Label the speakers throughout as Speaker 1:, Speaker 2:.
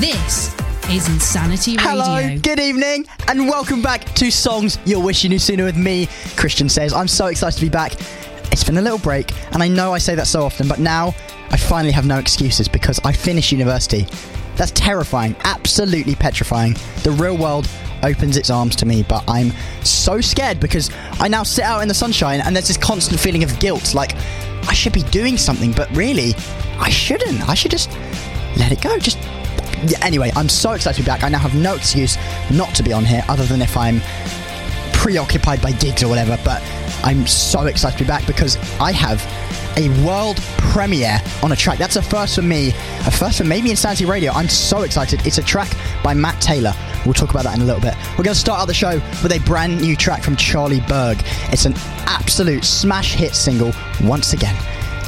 Speaker 1: This is Insanity Radio.
Speaker 2: Hello, good evening, and welcome back to Songs You'll Wish You Knew Sooner with me, Christian Says. I'm so excited to be back. It's been a little break, and I know I say that so often, but now I finally have no excuses because I finished university. That's terrifying, absolutely petrifying. The real world opens its arms to me, but I'm so scared because I now sit out in the sunshine and there's this constant feeling of guilt like I should be doing something, but really, I shouldn't. I should just let it go. Just yeah, anyway, I'm so excited to be back. I now have no excuse not to be on here other than if I'm preoccupied by gigs or whatever, but I'm so excited to be back because I have a world premiere on a track. That's a first for me, a first for maybe Insanity Radio. I'm so excited. It's a track by Matt Taylor. We'll talk about that in a little bit. We're going to start out the show with a brand new track from Charlie Burg. It's an absolute smash hit single once again.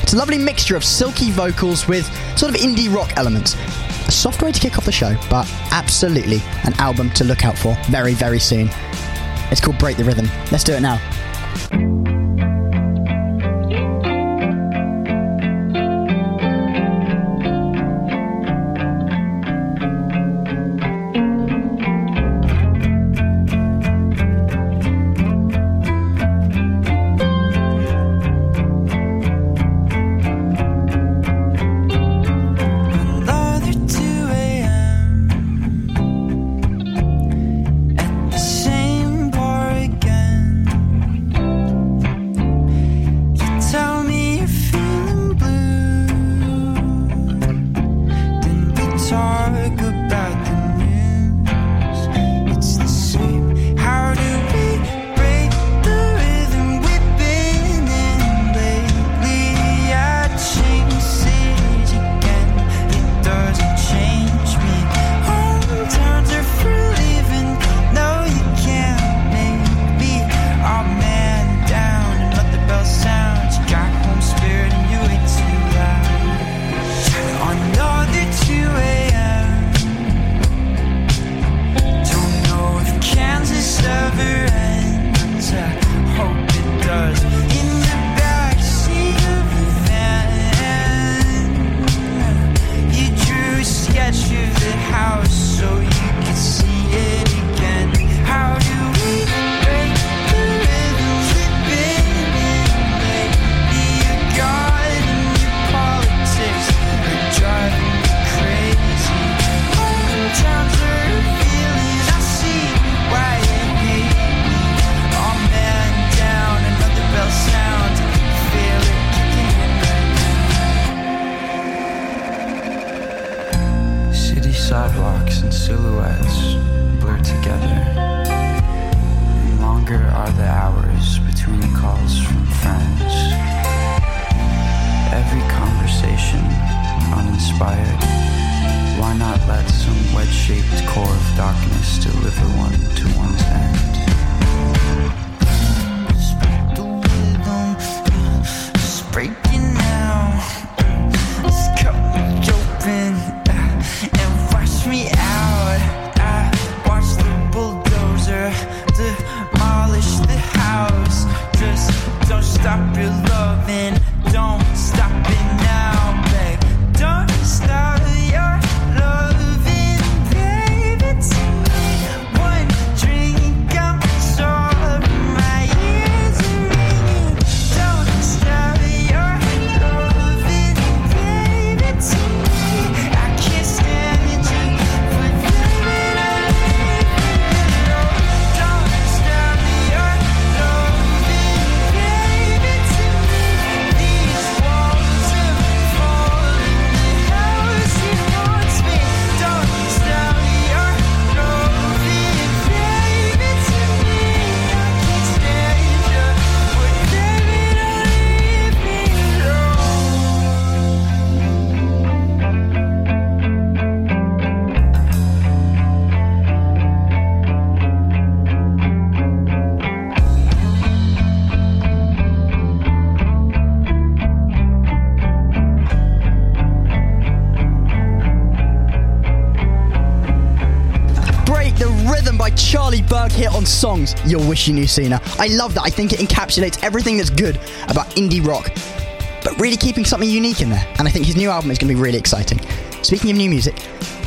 Speaker 2: It's a lovely mixture of silky vocals with sort of indie rock elements. A soft way to kick off the show, but absolutely an album to look out for very, very soon. It's called Break the Rhythm. Let's do it now.
Speaker 3: Sidewalks
Speaker 2: Songs You'll Wish You Knew Sooner. I love that. I think it encapsulates everything that's good about indie rock, but really keeping something unique in there. And I think his new album is going to be really exciting. Speaking of new music,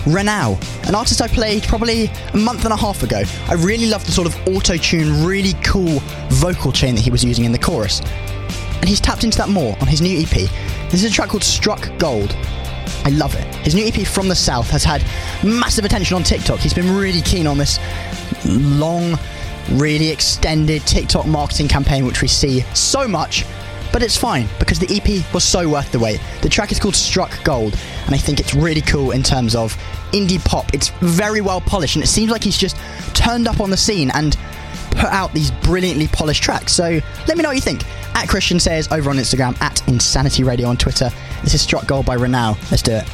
Speaker 2: Renau, an artist I played probably a month and a half ago. I really loved the sort of auto tune, really cool vocal chain that he was using in the chorus. And he's tapped into that more on his new EP. This is a track called Struck Gold. I love it. His new EP from the South has had massive attention on TikTok. He's been really keen on this long, really extended TikTok marketing campaign, which we see so much. But it's fine because the EP was so worth the wait. The track is called Struck Gold, and I think it's really cool in terms of indie pop. It's very well polished, and it seems like he's just turned up on the scene and put out these brilliantly polished tracks. So let me know what you think. At Christian Says over on Instagram, at Insanity Radio on Twitter. This is Struck Gold by Renau. Let's do it.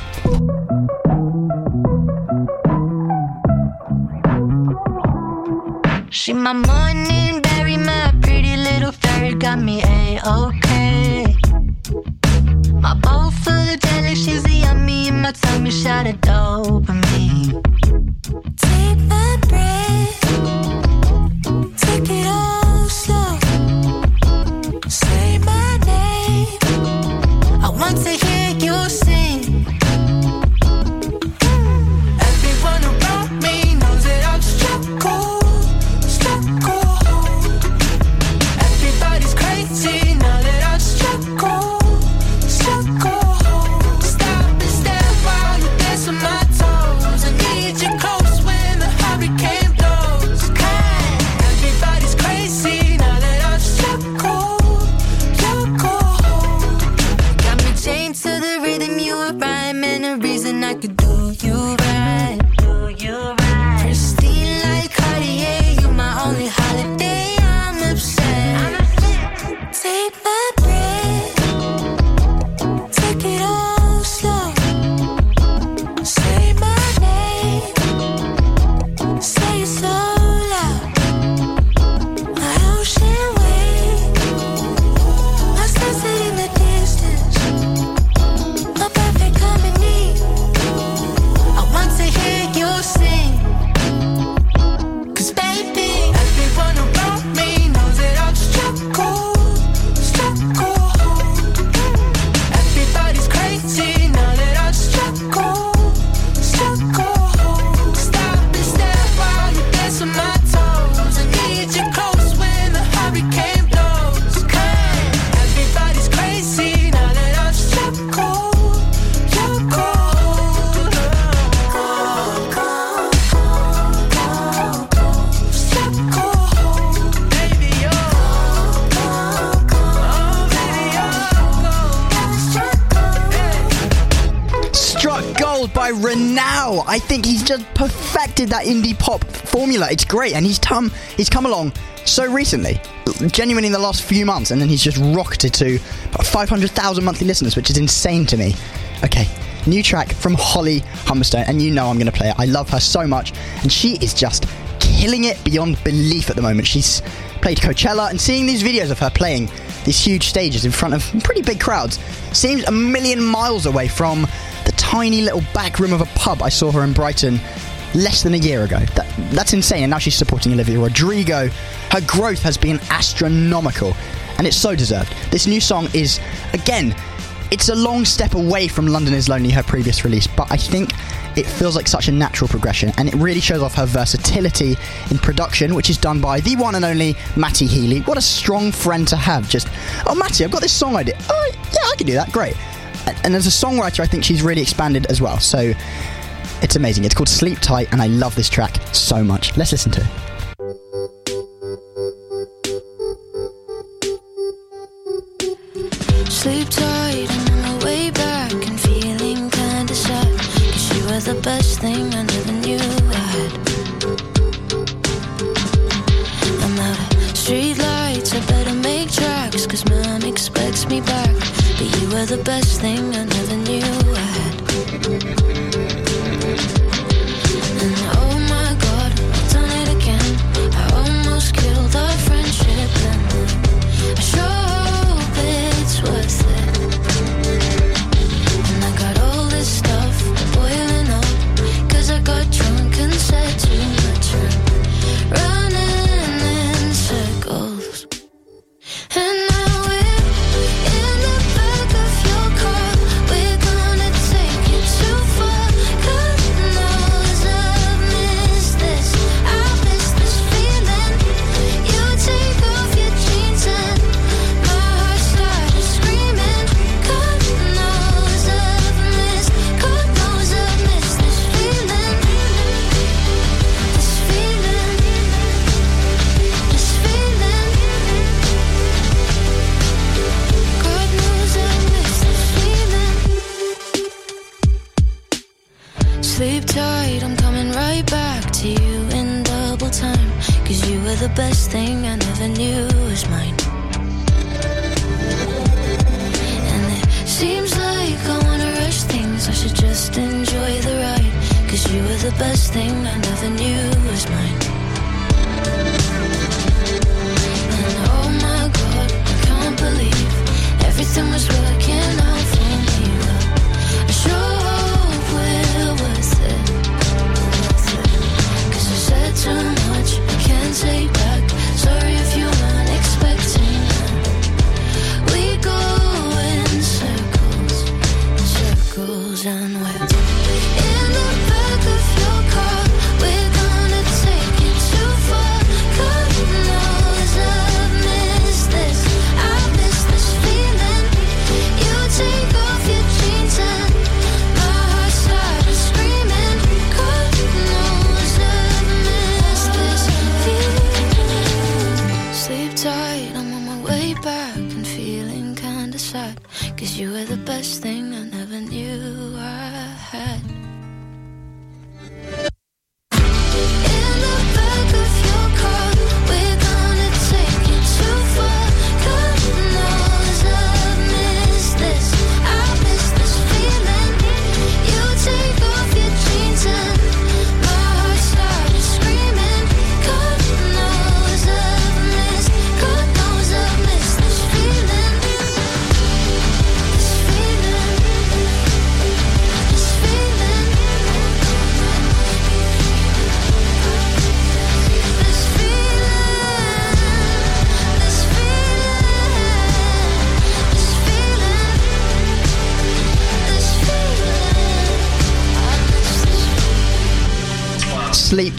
Speaker 4: She my morning berry, my pretty little fairy got me a-okay. My bowl full of jelly, she's a yummy in my tummy, shot of dopamine.
Speaker 2: It's great, and he's come he's come along so recently, genuinely in the last few months, and then he's just rocketed to 500,000 monthly listeners, which is insane to me. Okay, new track from Holly Humberstone, and you know I'm going to play it. I love her so much, and she is just killing it beyond belief at the moment. She's played Coachella, and seeing these videos of her playing these huge stages in front of pretty big crowds seems a million miles away from the tiny little back room of a pub I saw her in Brighton less than a year ago. That, that's insane. And now she's supporting Olivia Rodrigo. Her growth has been astronomical, and it's so deserved. This new song is, again, it's a long step away from London is Lonely, her previous release, but I think it feels like such a natural progression, and it really shows off her versatility in production, which is done by the one and only Matty Healy. What a strong friend to have. Just, oh, Matty, I've got this song idea. Oh, yeah, I can do that. Great. And- And as a songwriter, I think she's really expanded as well. So it's amazing. It's called Sleep Tight, and I love this track so much. Let's listen to it.
Speaker 4: Sleep tight and on my way back and feeling kinda sad. Cause you were the best thing I never knew I had. I'm out of street lights, I better make tracks. Cause mom expects me back. But you were the best thing I never knew I had.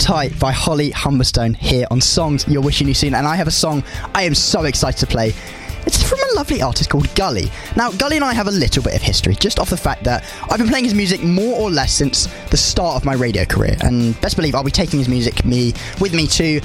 Speaker 5: Tight
Speaker 2: by Holly Humberstone here on Songs You're Wishing You Seen. And I have a song I am so excited to play. It's from a lovely artist called Gully. Now, Gully and I have a little bit of history, just off the fact that I've been playing his music more or less since the start of my radio career. And best believe I'll be taking his music me with me to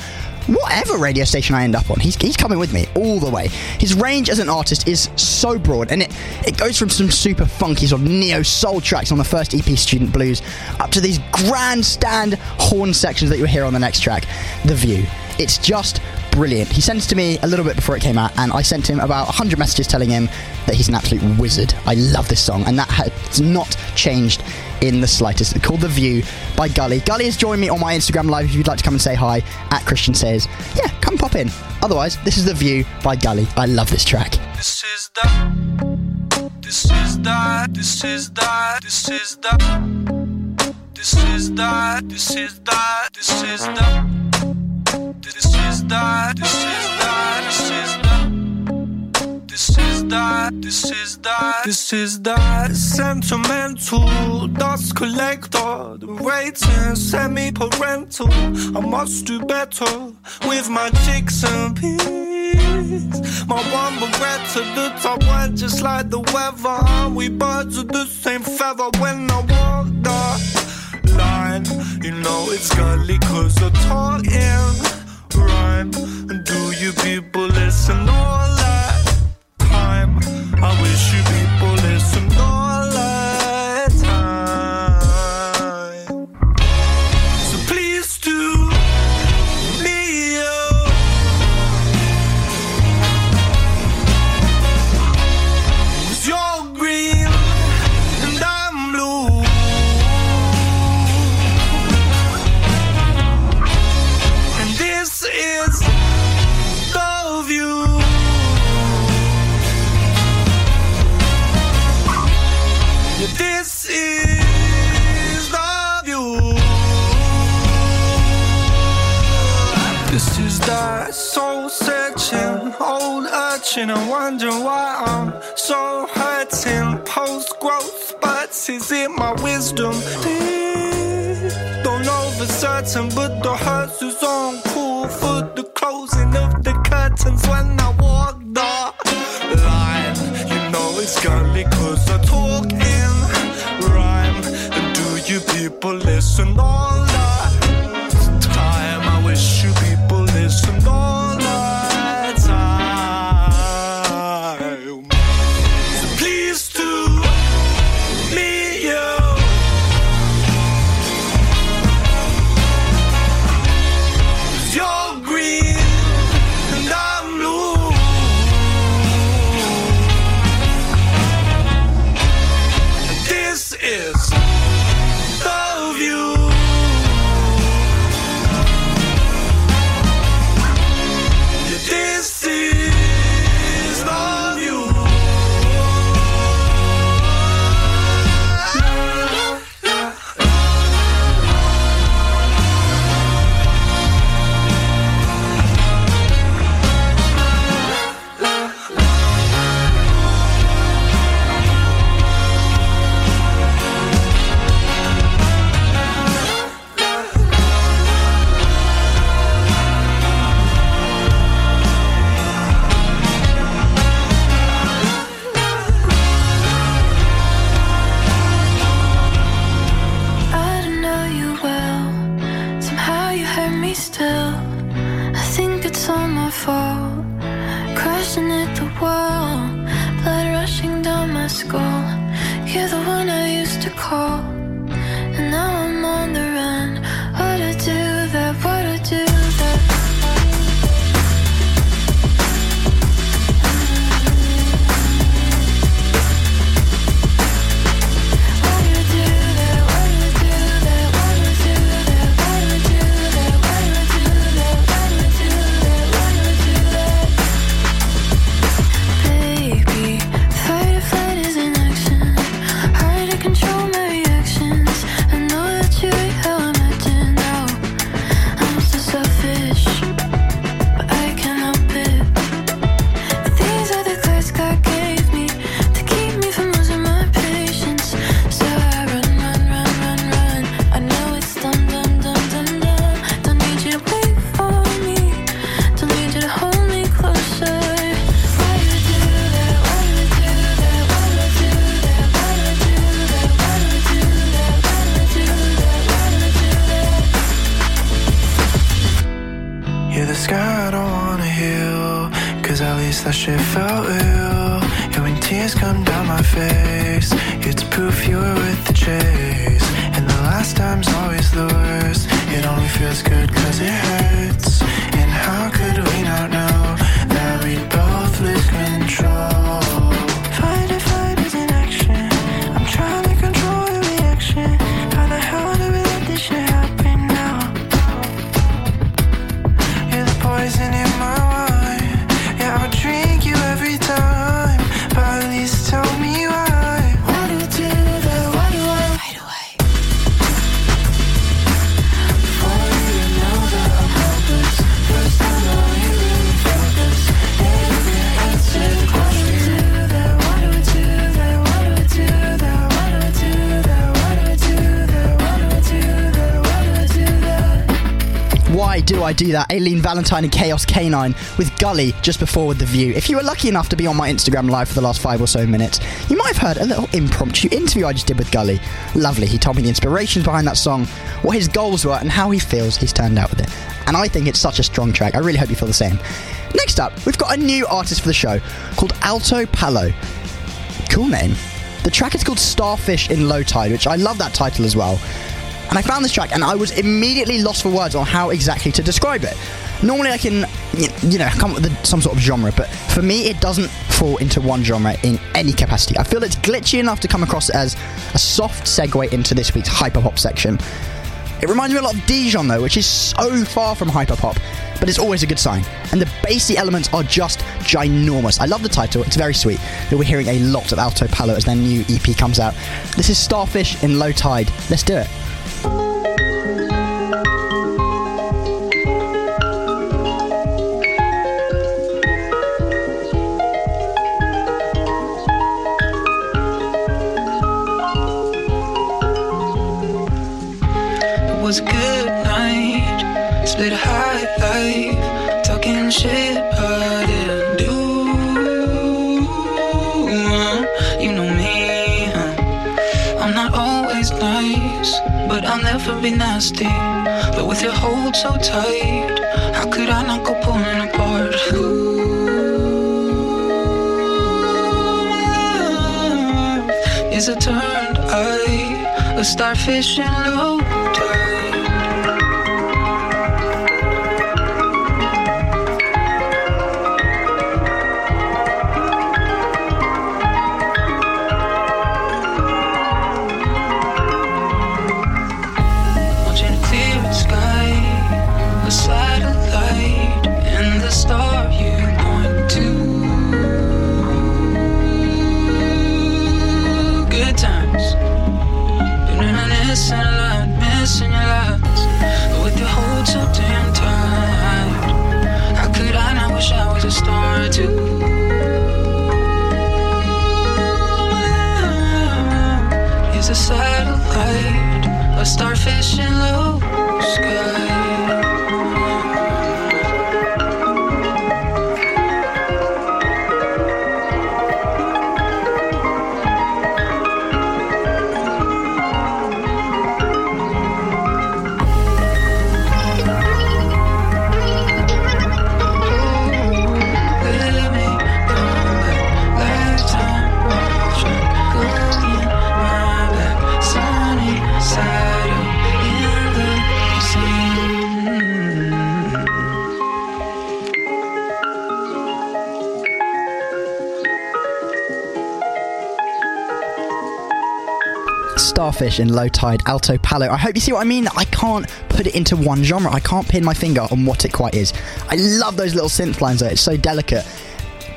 Speaker 2: whatever radio station I end up on. He's, he's coming with me all the way. His range as an artist is so broad, and it, it goes from some super funky sort of neo soul tracks on the first EP, Student Blues, up to these grandstand horn sections that you'll hear on the next track, The View. It's just brilliant. He sent it to me a little bit before it came out, and I sent him about 100 messages telling him that he's an absolute wizard. I love this song, and that has not changed in the slightest. It's called The View by Gully. Gully has joined me on my Instagram live if you'd like to come and say hi at Christian Says. Yeah, come pop in. Otherwise, this is The View by Gully. I love this track.
Speaker 6: This is the. This is the. This is the. This is the. This is the. This is the. This is the. This is the. This is the. This is the. This is the. This is the. This is the sentimental dust collector. The rating semi-parental. I must do better with my chicks and peas. My one regret to the top one, just like the weather. We birds of the same feather when I walk the line. You know it's gully cause I talk in rhyme. And do you people listen all that? I wish you people listen I do
Speaker 7: that?
Speaker 2: Aileen Valentine and Chaos Canine with Gully just before with The View. If you were lucky enough to be on my Instagram live for the last five or so minutes, you might have heard a little impromptu interview I just did with Gully. Lovely. He told me the inspirations behind that song, what his goals were, and how he feels he's turned out with it. And I think it's such a strong track. I really hope you feel the same. Next up, we've got a new artist for the show called Alto Palo. Cool name. The track is called Starfish in Low Tide, which I love that title as well. And I found this track and I was immediately lost for words on how exactly to describe it. Normally I can, you know, come up with some sort of genre, but for me it doesn't fall into one genre in any capacity. I feel it's glitchy enough to come across as a soft segue into this week's hyperpop section. It reminds me a lot of Dijon though, which is so far from hyperpop, but it's always a good sign. And the bassy elements are just ginormous. I love the title, it's very sweet. You'll be hearing a lot of Alto Palo as their new EP comes out. This is Starfish in Low Tide. Let's do it.
Speaker 8: It Split high life. Talking shit, but it do. Uh, you know me. huh? I'm not always nice, but I'll never be nasty. But with your hold so tight, how could I not go pulling apart? Ooh, is a turned eye, a starfish in low
Speaker 2: Starfish in Low Tide Alto Palo. I hope you see what I mean. I can't put it into one genre. I can't pin my finger on what it quite is. I love those little synth lines though. It's so delicate.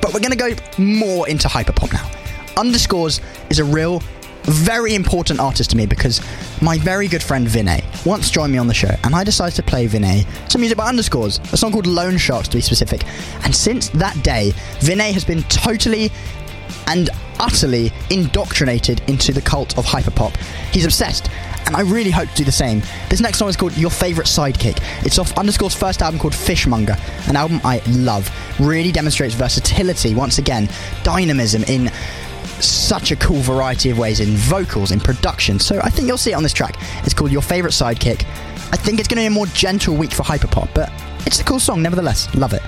Speaker 2: But we're going to go more into hyperpop now. Underscores is a real, very important artist to me because my very good friend Vinay once joined me on the show and I decided to play Vinay some music by Underscores, a song called Lone Sharks to be specific. And since that day, Vinay has been totally and utterly indoctrinated into the cult of hyperpop. He's obsessed, and I really hope to do the same. This next song is called Your Favorite Sidekick. It's off Underscore's first album called Fishmonger, an album I love. Really demonstrates versatility, once again, dynamism in such a cool variety of ways in vocals, in production. So I think you'll see it on this track. It's called Your Favorite Sidekick. I think it's going to be a more gentle week for hyperpop, but it's a cool song nevertheless. Love it.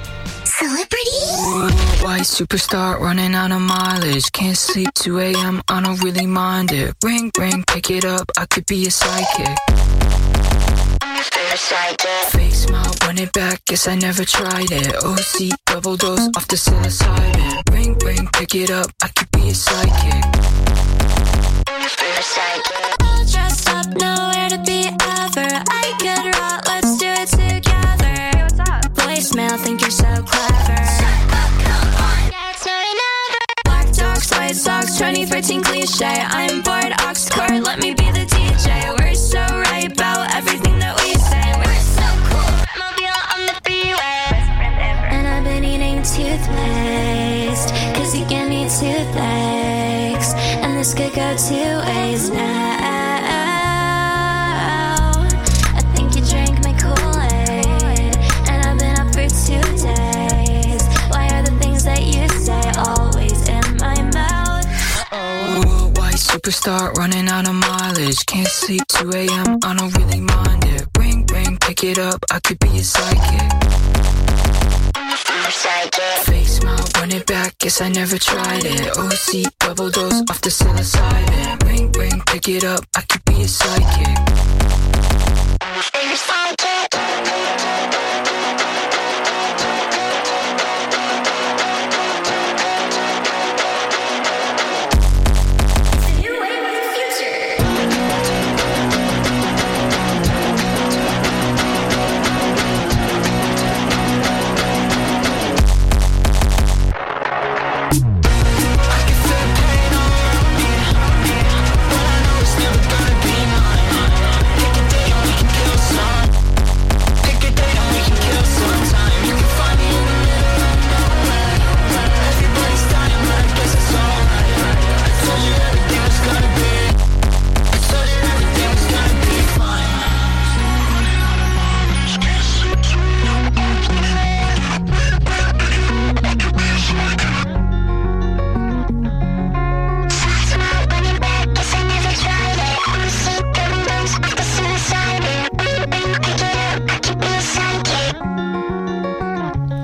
Speaker 8: White superstar running out of mileage. Can't sleep 2 a.m. I don't really mind it. Ring, ring, pick it up. I could be a sidekick. Fake smile, run it back. Guess I never tried it. OC, double dose off the psilocybin. Ring, ring, pick it up. I could be a sidekick.
Speaker 9: All dressed white socks, 2013 cliche. I'm bored, Oxcord, let me be the DJ. We're so right about everything that we say. We're so cool, mobile on the freeway. And I've been eating toothpaste, cause you give me toothaches. And this could go two ways now.
Speaker 8: Superstar running out of mileage. Can't sleep 2 a.m. I don't really mind it. Ring, ring, pick it up. I could be a sidekick. Fake smile, run it back. Guess I never tried it. OC, double dose off the psilocybin. Ring, ring, pick it up. I could be a sidekick.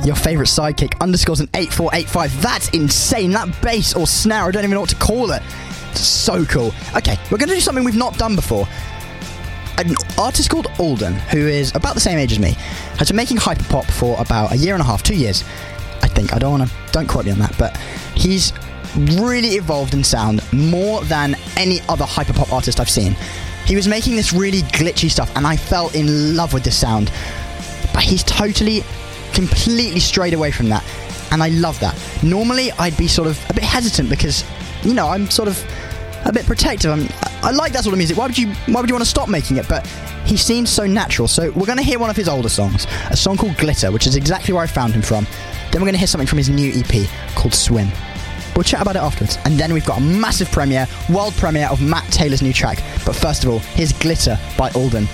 Speaker 2: Your favourite sidekick underscores an 8485. That's insane. That bass or snare, I don't even know what to call it. It's so cool. Okay, we're going to do something we've not done before. An artist called Alden, who is about the same age as me, has been making hyperpop for about a year and a half, two years, I think. I don't want to, don't quote me on that, but he's really evolved in sound more than any other hyperpop artist I've seen. He was making this really glitchy stuff, and I fell in love with this sound. But he's totally, completely strayed away from that, and I love that. Normally, I'd be sort of a bit hesitant because, you know, I'm sort of a bit protective. I'm, I like that sort of music. Why would you? Why would you want to stop making it? But he seems so natural. So we're going to hear one of his older songs, a song called Glitter, which is exactly where I found him from. Then we're going to hear something from his new EP called Swim. We'll chat about it afterwards. And then we've got a massive premiere, world premiere of Matt Taylor's new track. But first of all, here's Glitter by Alden.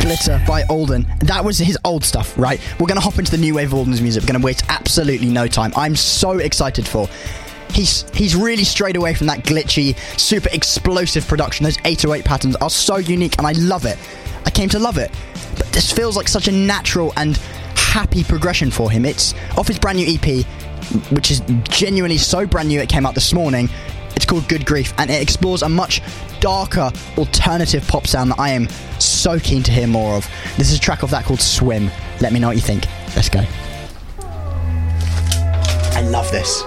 Speaker 9: Glitter
Speaker 2: by Alden. That was his old stuff, right? We're to hop into the new wave of Alden's music. We're to waste absolutely no time. I'm so excited for. He's he's really strayed away from that glitchy, super explosive production. Those 808 patterns are so unique, and I love it. I came to love it. But this feels like such a natural and happy progression for him. It's off his brand new EP, which is genuinely so brand new. It came out this morning. It's called Good Grief, and it explores a much darker alternative pop sound that I am so keen to hear more of. This is a track of that called Swim. Let me know what you think. Let's go. I love this.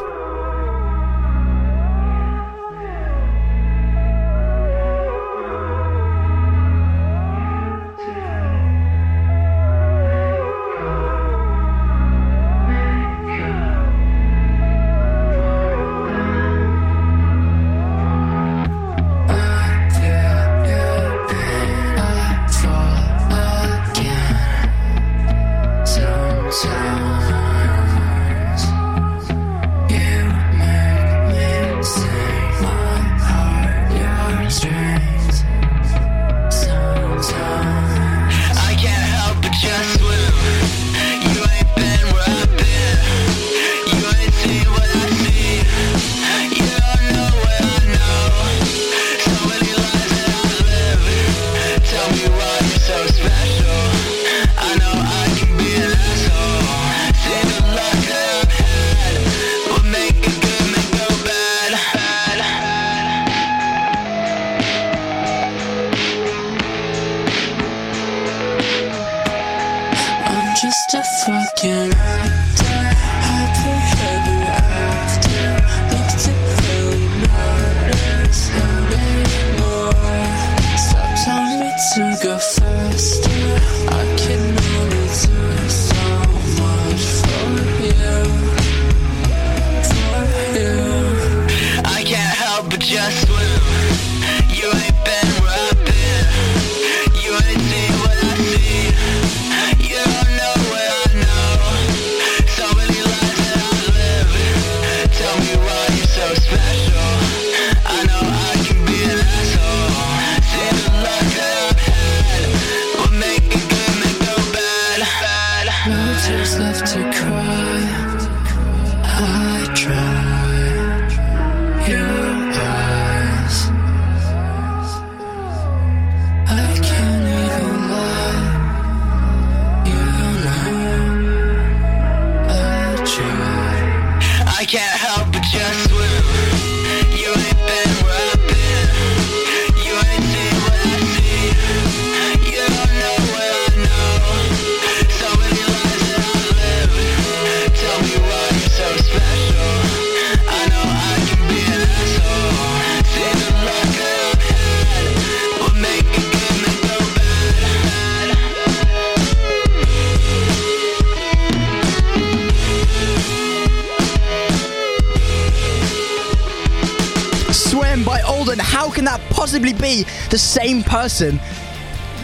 Speaker 2: Possibly be the same person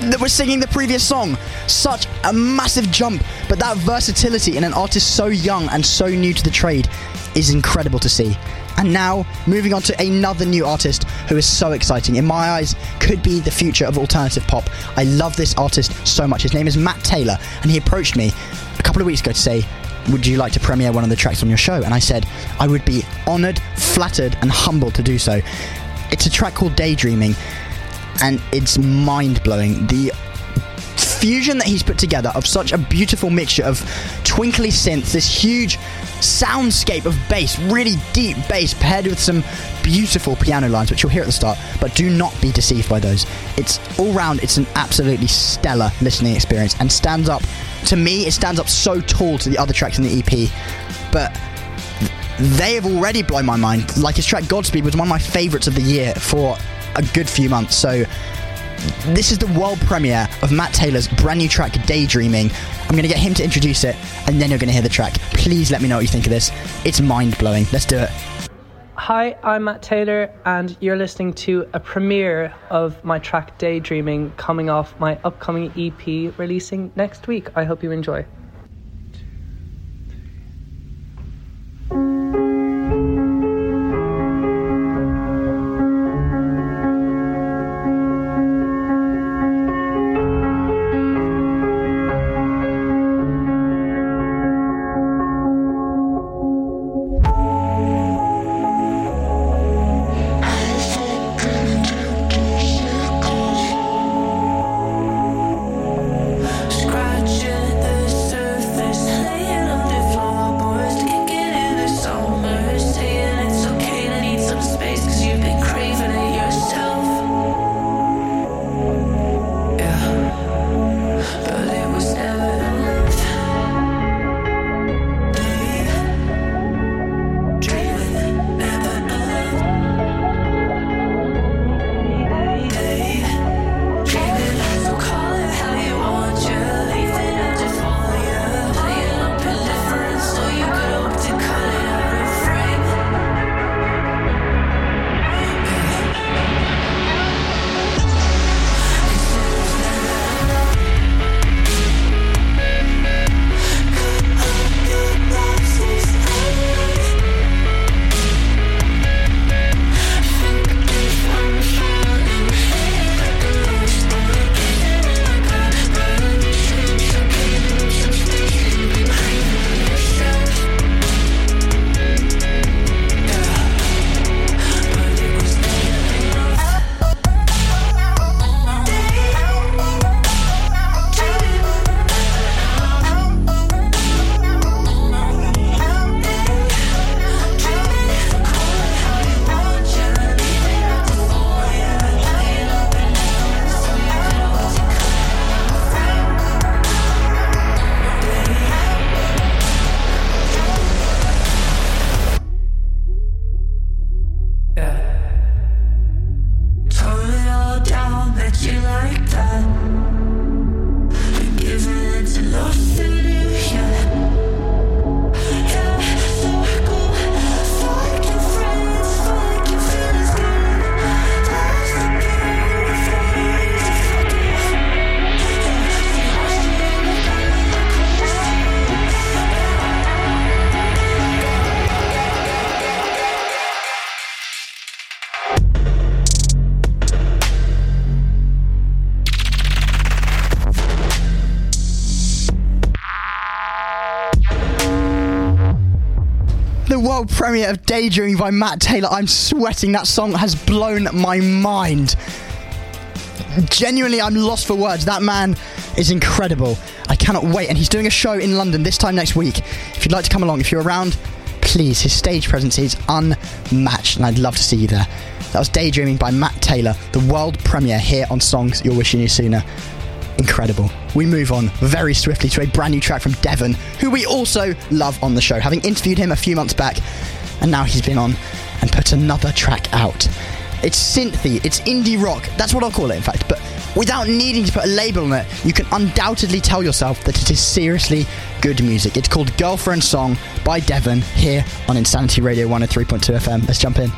Speaker 2: that was singing the previous song? Such a massive jump, but that versatility in an artist so young and so new to the trade is incredible to see. And now, moving on to another new artist who is so exciting. In my eyes, could be the future of alternative pop. I love this artist so much. His name is Matt Taylor, and he approached me a couple of weeks ago to say, Would you like to premiere one of the tracks on your show? And I said, I would be honoured, flattered, and humbled to do so. It's a track called Daydreaming, and it's mind blowing. The fusion that he's put together of such a beautiful mixture of twinkly synths, this huge soundscape of bass, really deep bass, paired with some beautiful piano lines, which you'll hear at the start, but do not be deceived by those. It's all round, it's an absolutely stellar listening experience and stands up, to me, it stands up so tall to the other tracks in the EP, but they have already blown my mind. Like his track Godspeed was one of my favourites of the year for a good few months. So this is the world premiere of Matt Taylor's brand new track Daydreaming. I'm going to get him to introduce it and then you're going to hear the track. Please let me know what you think of this. It's mind blowing. Let's do it.
Speaker 10: Hi, I'm Matt Taylor, and you're listening to a premiere of my track Daydreaming coming off my upcoming EP releasing next week. I hope you enjoy.
Speaker 2: Daydreaming by Matt Taylor. I'm sweating. That song has blown my mind. Genuinely, I'm lost for words. That man is incredible. I cannot wait. And he's doing a show in London this time next week. If you'd like to come along, if you're around, please. His stage presence is unmatched, and I'd love to see you there. That was Daydreaming by Matt Taylor, the world premiere here on Songs You're Wishing You Sooner. Incredible. We move on very swiftly to a brand new track from Devon, who we also love on the show, having interviewed him a few months back, and now he's been on and put another track out. It's synthy, it's indie rock, that's what I'll call it, in fact, but without needing to put a label on it, you can undoubtedly tell yourself that it is seriously good music. It's called Girlfriend Song by Devon here on Insanity Radio 103.2 FM. Let's jump in.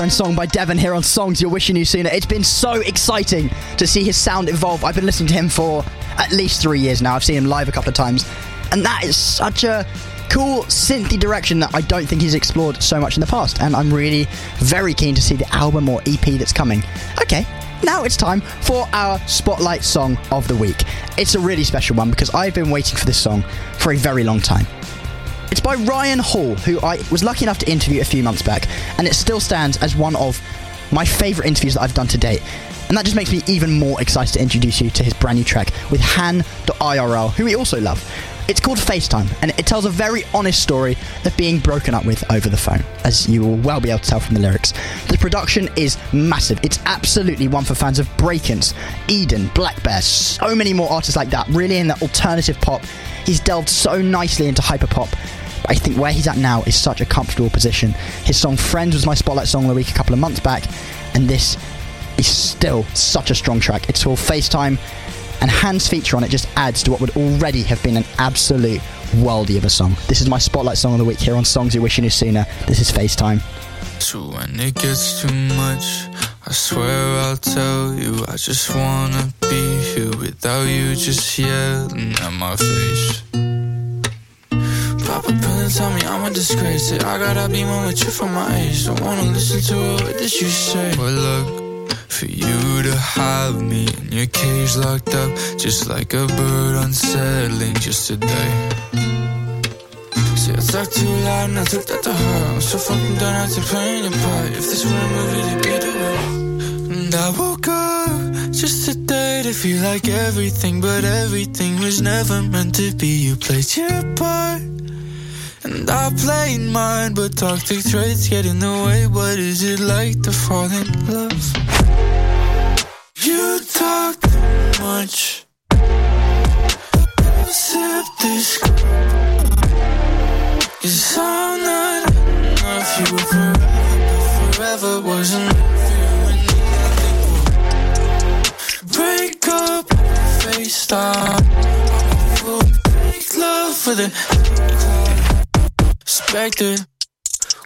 Speaker 11: Girlfriend
Speaker 2: song by Devon here on Songs You're Wishing You Sooner. It's been so exciting to see his sound evolve. I've been listening to him for at least three years now. I've seen him live a couple of times. And that is such a cool synthy direction that I don't think he's explored so much in the past. And I'm really very keen to see the album or EP that's coming. Okay, now it's time for our Spotlight Song of the Week. It's a really special one because I've been waiting for this song for a very long time. It's by Ryan Hall, who I was lucky enough to interview a few months back, and it still stands as one of my favourite interviews that I've done to date. And that just makes me even more excited to introduce you to his brand new track with Han.IRL, who we also love. It's called FaceTime, and it tells a very honest story of being broken up with over the phone, as you will well be able to tell from the lyrics. The production is massive. It's absolutely one for fans of brakence, Eden, Black Bear, so many more artists like that, really in that alternative pop. He's delved so nicely into hyperpop. I think where he's at now is such a comfortable position. His song Friends was my spotlight song of the week a couple of months back, and this is still such a strong track. It's called FaceTime, and Hans' feature on it just adds to what would already have been an absolute worldie of a song. This is my spotlight song of the week here on Songs You Wish You Knew Sooner. This is FaceTime.
Speaker 8: So when it gets too much, I swear I'll tell you. I just wanna be here without you, just yelling at my face. Pop a pill and tell me I'm a disgrace. Say I gotta be one with you for my age. Don't wanna listen to a word that you say. But look, for you to have me in your cage locked up, just like a bird unsettling just today. See, I talk too loud and I took that to heart. I'm so fucking done after playing your part. If this were a movie, it'd be the way. And I woke up just today to feel like everything, but everything was never meant to be. You played your part. And I played mine, but toxic traits get in the way. What is it like to fall in love? You talk too much. Sip this Cause I'm not enough. You were forever, forever wasn't FaceTime. Love for the expected.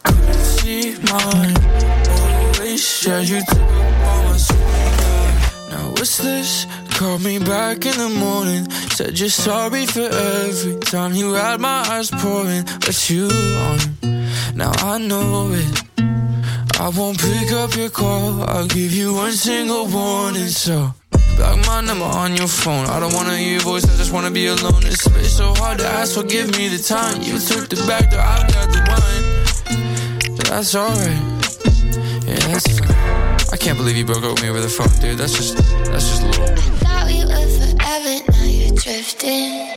Speaker 8: Couldn't see mine. Always, yeah, you took all my sweet Now what's this? Called me back in the morning. Said you're sorry for every time you had my eyes pouring. But you on. Now I know it. I won't pick up your call. I'll give you one single warning. So block my number on your phone. I don't wanna hear your voice. I just wanna be alone. It's space so hard to ask. Forgive me the time. You took the back door. I got the wine. That's alright. Yeah, that's fine. I can't believe you broke up with me over the phone, dude. That's just that's just a little.
Speaker 9: Thought we were forever, now you're drifting.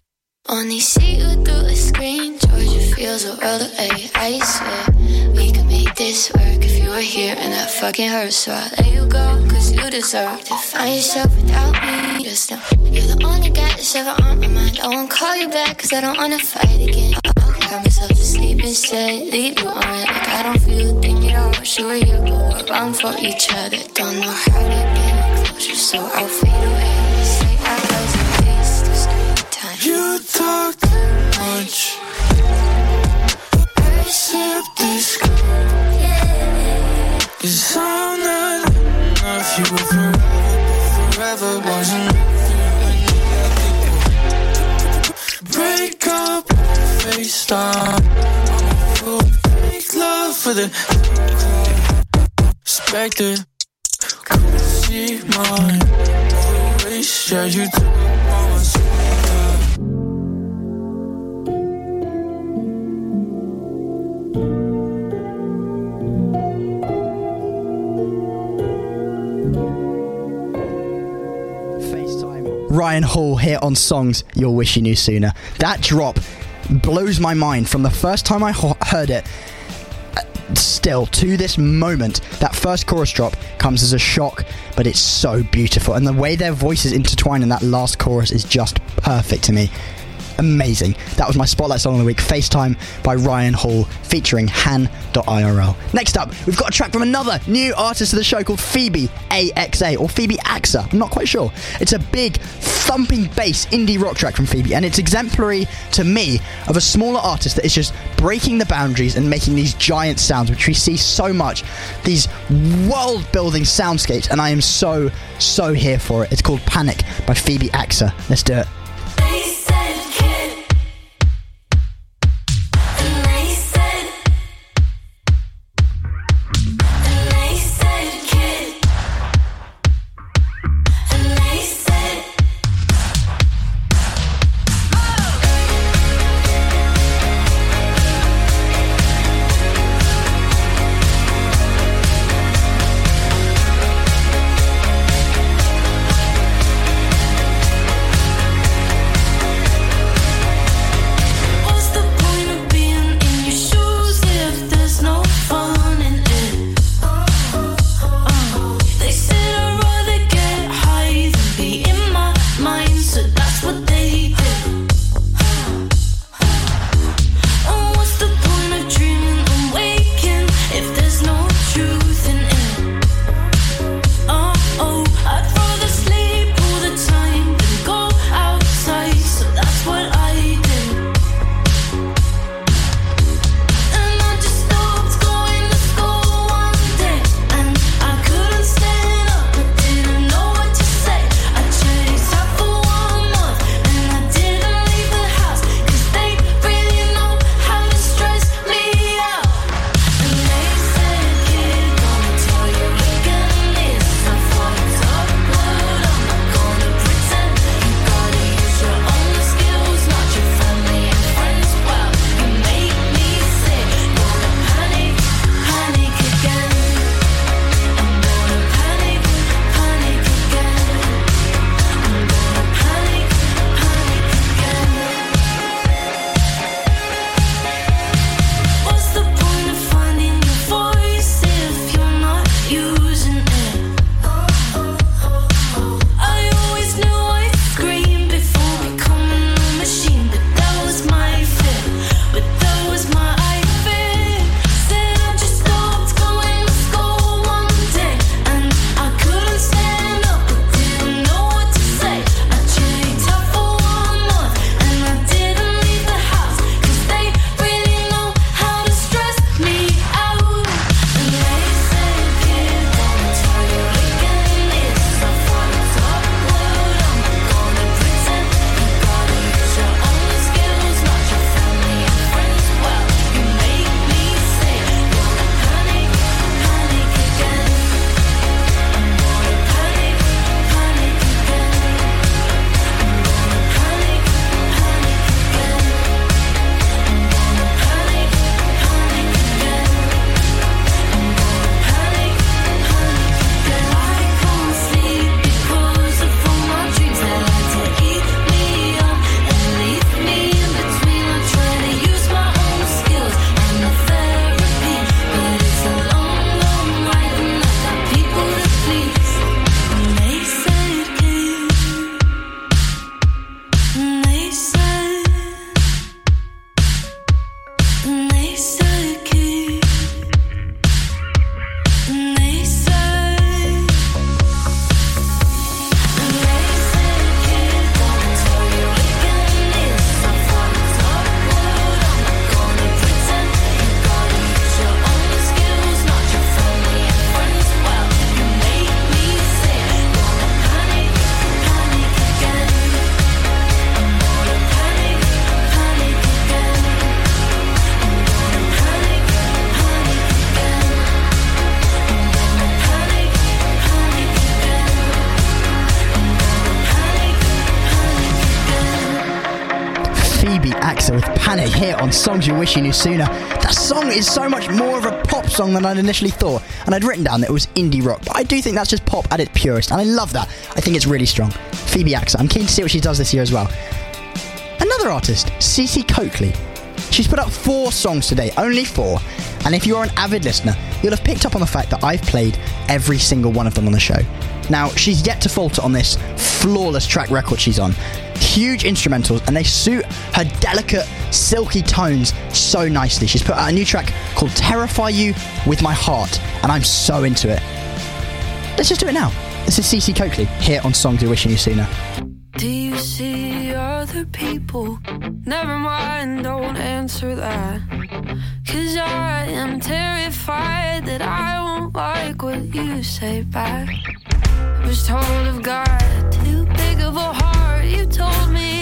Speaker 9: Only see you through a screen. Georgia feels a world away. I swear we make this work if you were here and that fucking hurts. So I let you go, cause you deserve to find yourself without me. Just know you're the only guy that's ever on my mind. I won't call you back cause I don't wanna fight again. I'll cry myself to sleep instead. Leave you on it like I don't feel a thing at all. Wish you were here, but we're wrong for each other. Don't know how to get closer, so I'll fade away. Say I wasn't waste of time.
Speaker 8: You talk too much. Sip this Cause I'm not enough. You were forever, forever wasn't Break up, FaceTime. Make love for the expected. Couldn't see mine. Yeah, you took
Speaker 2: Ryan Hall here on Songs You'll Wish You Knew Sooner. That drop blows my mind from the first time I heard it. uh, Still, to this moment, that first chorus drop comes as a shock, but it's so beautiful. And the way their voices intertwine in that last chorus is just perfect to me. Amazing. That was my spotlight song of the week, FaceTime by Ryan Hall, featuring Han.irl. Next up, we've got a track from another new artist of the show called Phoebe AXA, or Phoebe AXA, I'm not quite sure. It's a big, thumping bass indie rock track from Phoebe, and it's exemplary to me of a smaller artist that is just breaking the boundaries and making these giant sounds, which we see so much. These world building soundscapes, and I am so, so here for it. It's called Panic by Phoebe AXA. Let's do it. On Songs You Wish You Knew Sooner. That song is so much more of a pop song than I'd initially thought, and I'd written down that it was indie rock, but I do think that's just pop at its purest, and I love that. I think it's really strong. Phoebe Axel, I'm keen to see what she does this year as well. Another artist, Cece Coakley. She's put up four songs today, only four, and if you're an avid listener, you'll have picked up on the fact that I've played every single one of them on the show. Now, she's yet to falter on this flawless track record she's on. Huge instrumentals, and they suit her delicate, silky tones so nicely. She's put out a new track called Terrify You with My Heart, and I'm so into it. Let's just do it now. This is Cece Coakley here on Songs You're Wishing You Sooner.
Speaker 10: Do you see other people? Never mind, don't answer that. Cause I am terrified that I won't like what you say back. I was told of God, too big of a heart. You told me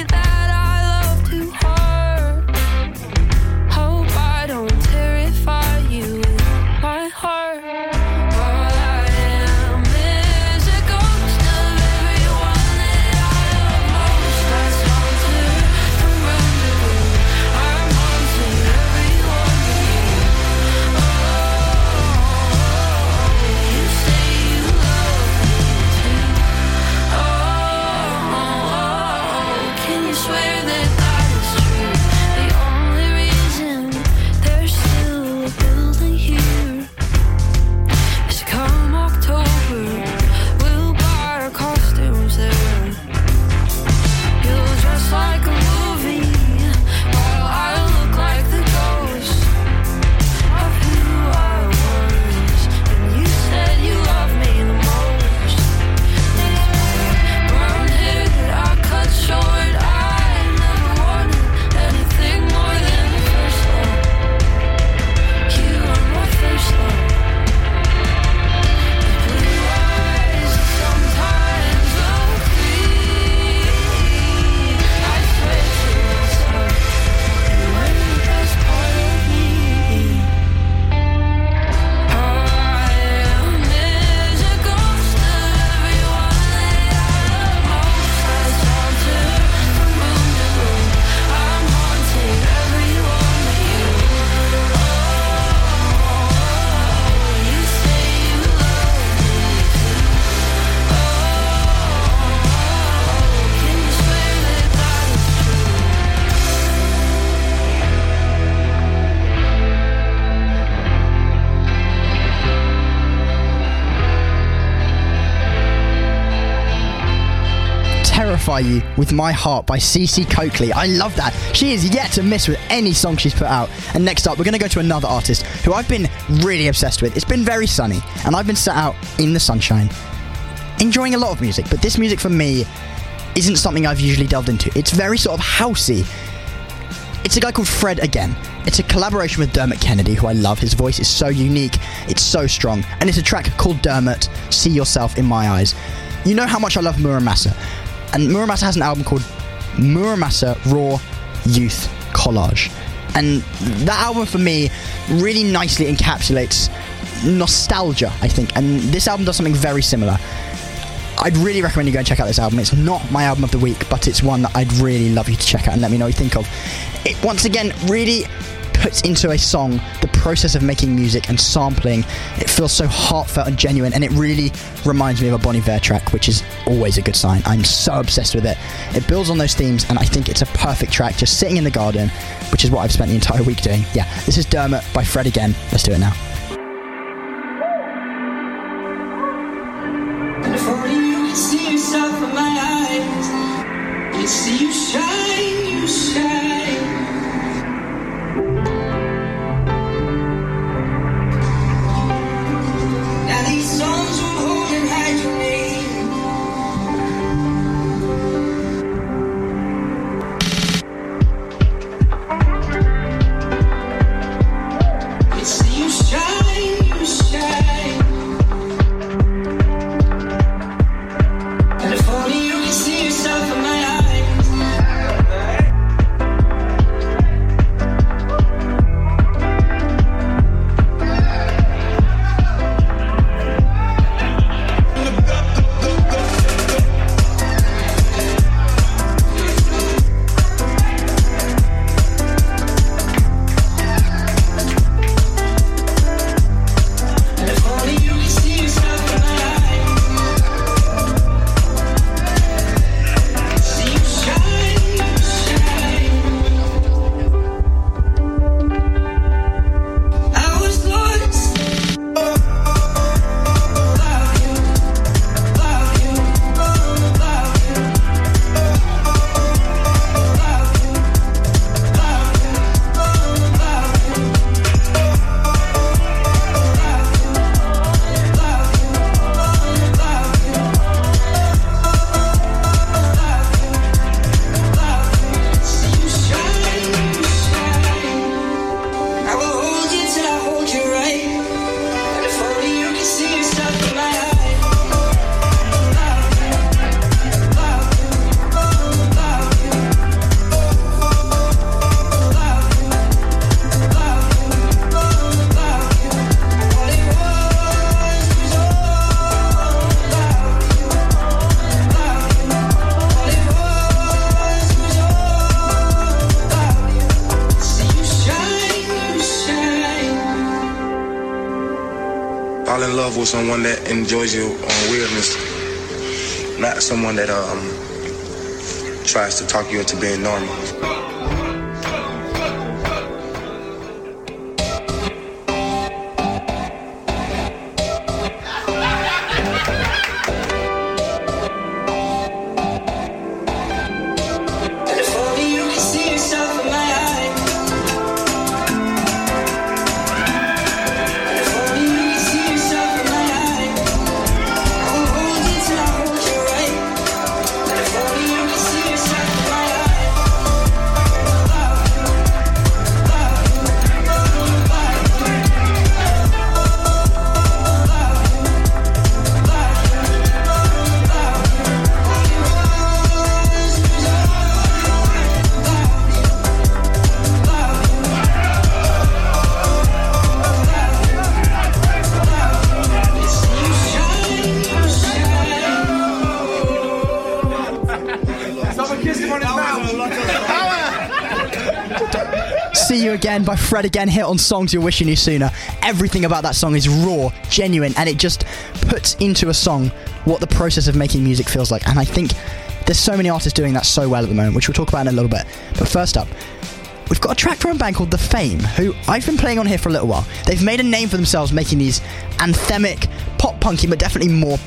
Speaker 10: You with My Heart
Speaker 2: by Cece Coakley. I love that. She is yet to miss with any song she's put out. And next up, we're going to go to another artist who I've been really obsessed with. It's been very sunny, and I've been sat out in the sunshine, enjoying a lot of music. But this music for me isn't something I've usually delved into. It's very sort of housey. It's a guy called Fred again. It's a collaboration with Dermot Kennedy, who I love. His voice is so unique, it's so strong. And it's a track called Dermot, See Yourself in My Eyes. You know how much I love Mura Masa. And Mura Masa has an album called Mura Masa Raw Youth Collage. And that album for me really nicely encapsulates nostalgia, I think. And this album does something very similar. I'd really recommend you go and check out this album. It's not my album of the week, but it's one that I'd really love you to check out and let me know what you think of. It once again really puts into a song process of making music and sampling. It feels so heartfelt and genuine, and it really reminds me of a Bon Iver track, which is always a good sign. I'm so obsessed with it. It builds on those themes, and I think it's a perfect track just sitting in the garden, which is what I've spent the entire week doing. Yeah, this is Dermot by Fred again. Let's do it now.
Speaker 12: Love with someone that enjoys your weirdness, not someone that um, tries to talk you into being normal.
Speaker 2: Again by Fred Again hit on Songs You're Wishing You Sooner. Everything about that song is raw, genuine, and it just puts into a song what the process of making music feels like. And I think there's so many artists doing that so well at the moment, which we'll talk about in a little bit. But first up, we've got a track from a band called The Faim, who I've been playing on here for a little while. They've made a name for themselves making these anthemic, pop punky, but definitely more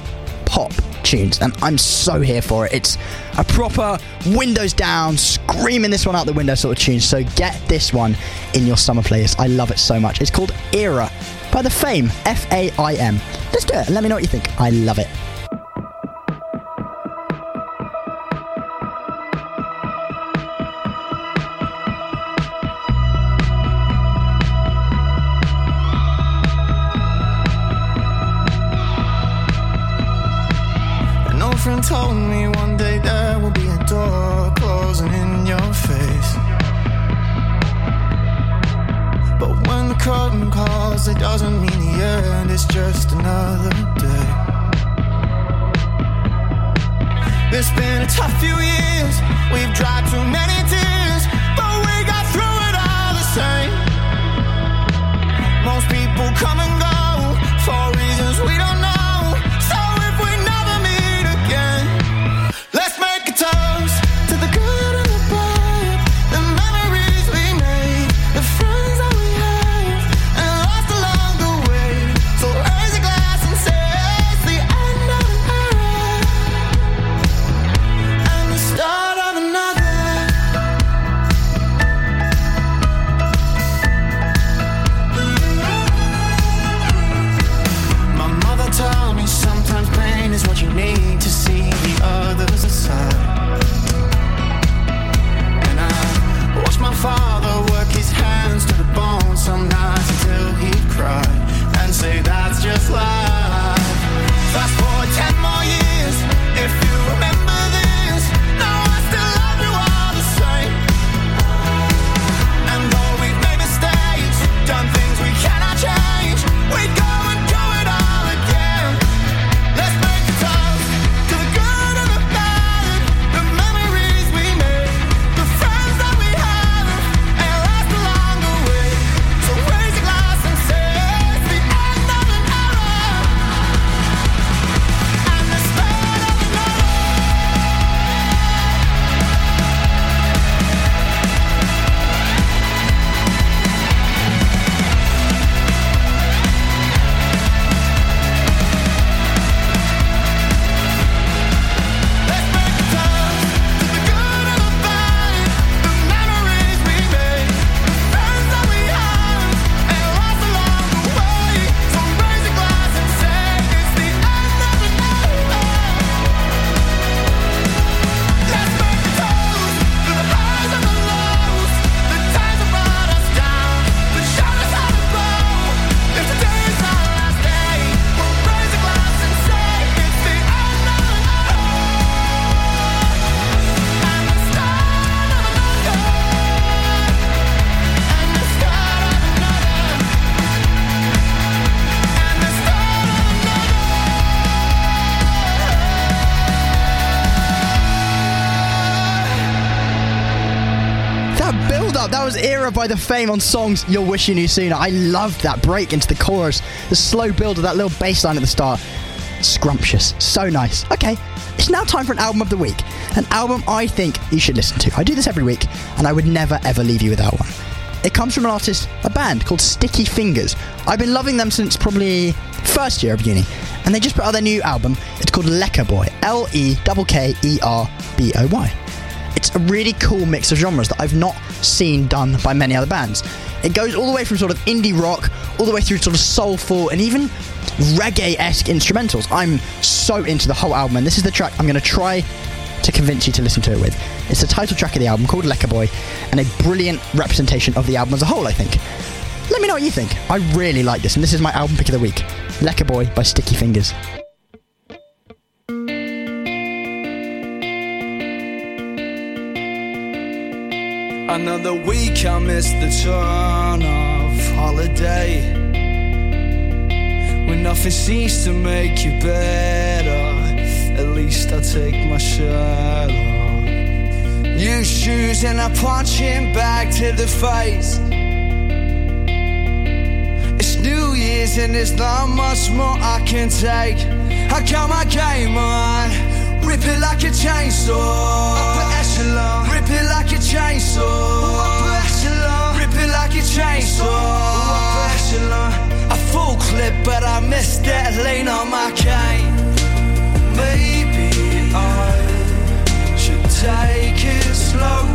Speaker 2: pop tunes, and I'm so here for it. It's a proper windows down, screaming this one out the window sort of tune. So get this one in your summer playlist. I love it so much. It's called Era by The Faim, F A I M. Let's do it let me know what you think. I love it.
Speaker 13: Curtain calls, it doesn't mean the end, it's just another day. It's been a tough few years, we've dried too many tears, but we got through it all the same. Most people come and The
Speaker 2: Faim on songs You'll Wish You Knew Sooner. I loved that break into the chorus, the slow build of that little bass line at the start. Scrumptious. So nice. Okay, it's now time for an album of the week. An album I think you should listen to. I do this every week, and I would never ever leave you without one. It comes from an artist, a band called Sticky Fingers. I've been loving them since probably first year of uni, and they just put out their new album. It's called Lekker Boy. L E K K E R B O Y. It's a really cool mix of genres that I've not seen done by many other bands. It goes all the way from sort of indie rock, all the way through sort of soulful and even reggae esque instrumentals. I'm so into the whole album, and this is the track I'm going to try to convince you to listen to it with. It's the title track of the album called Lekker Boy, and a brilliant representation of the album as a whole, I think. Let me know what you think. I really like this, and this is my album pick of the week Lekker Boy by Sticky Fingers.
Speaker 11: Another week I missed the turn of holiday. When nothing seems to make you better At least I take my shirt off. New shoes and I punch him back to the face. It's New Year's and there's not much more I can take. I got my game on? Rip it like a chainsaw echelon Rip it like a chainsaw. Upper echelon Rip it like a chainsaw. Upper echelon A full clip but I missed that lane on my cane. Maybe I should take it slow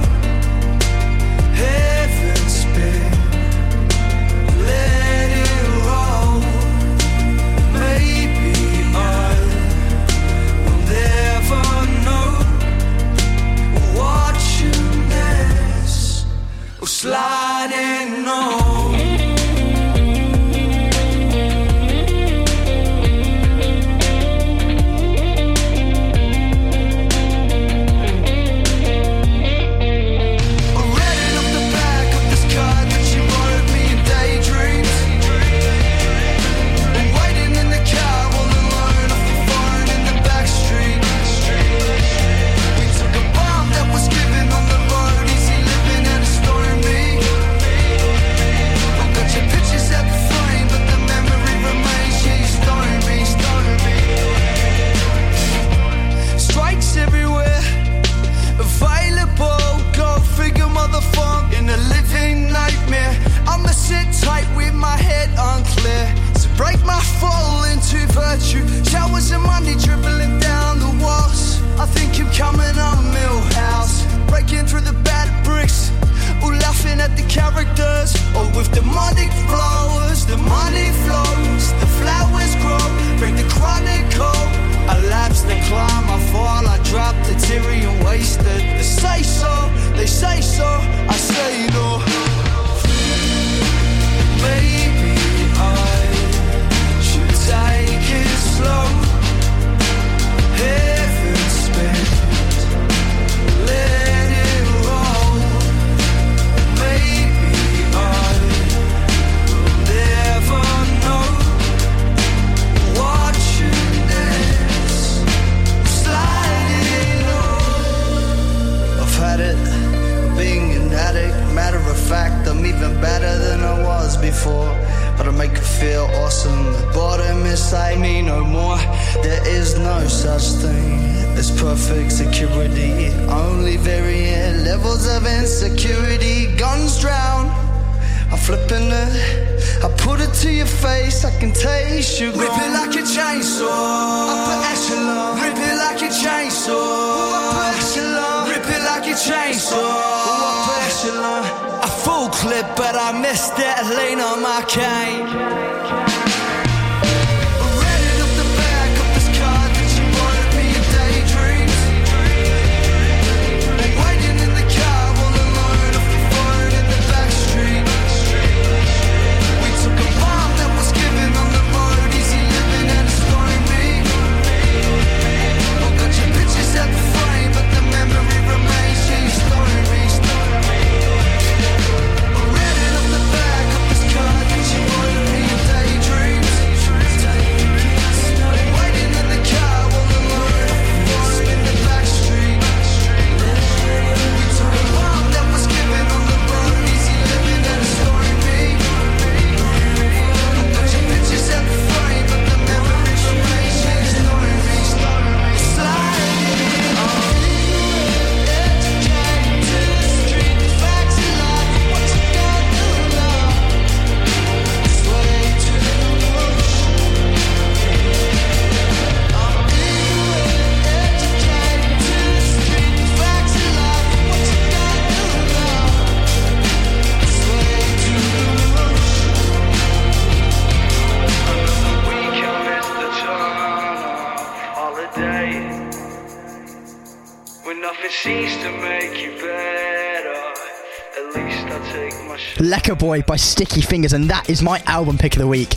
Speaker 9: Boy by Sticky Fingers, and that is my album pick of the week.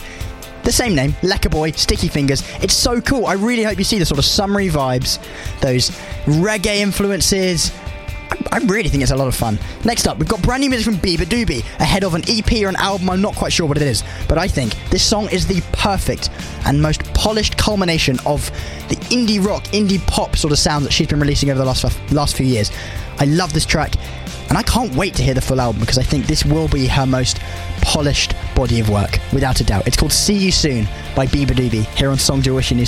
Speaker 9: The same name, Lekker Boy, Sticky Fingers. It's so cool. I really hope you see the sort of summery vibes, those reggae influences. I, really think it's a lot of fun. Next up, we've got brand new music from beabadoobee, ahead of an EP or an album. I'm not quite sure what it is, but I think this song is the perfect and most polished culmination of the indie rock, indie pop sort of sound that she's been releasing over the last last few years. I love this track. And I can't wait to hear the full album because I think this will be her most polished body of work, without a doubt. It's called See You Soon by beabadoobee here on Songs You're Wishing You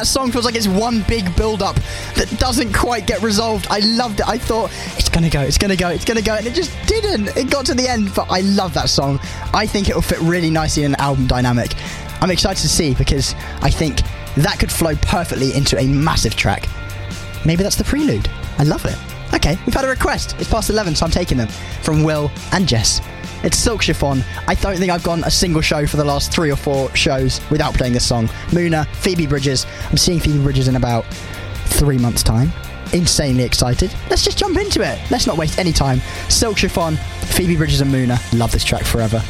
Speaker 2: That
Speaker 9: song feels like it's one big build up that doesn't quite get resolved. I loved it. I thought it's gonna go, it's gonna go, it's gonna go, and it just didn't. It got to the end, but I love that song. I think it will fit really nicely in an album dynamic. I'm excited to see because I think that could flow perfectly into a massive track. Maybe that's the prelude. I love it. Okay, we've had a request. It's past 11, so I'm taking them from Will and Jess. It's Silk Chiffon. I don't think I've gone a single show for the last three or four shows without playing this song. Muna, Phoebe Bridgers. I'm seeing Phoebe Bridgers in about three months' time. Insanely excited. Let's just jump into it. Let's not waste any time. Silk Chiffon, Phoebe Bridgers and Muna. Love this track forever.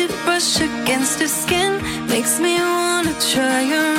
Speaker 10: It brush against her skin. Makes me wanna try her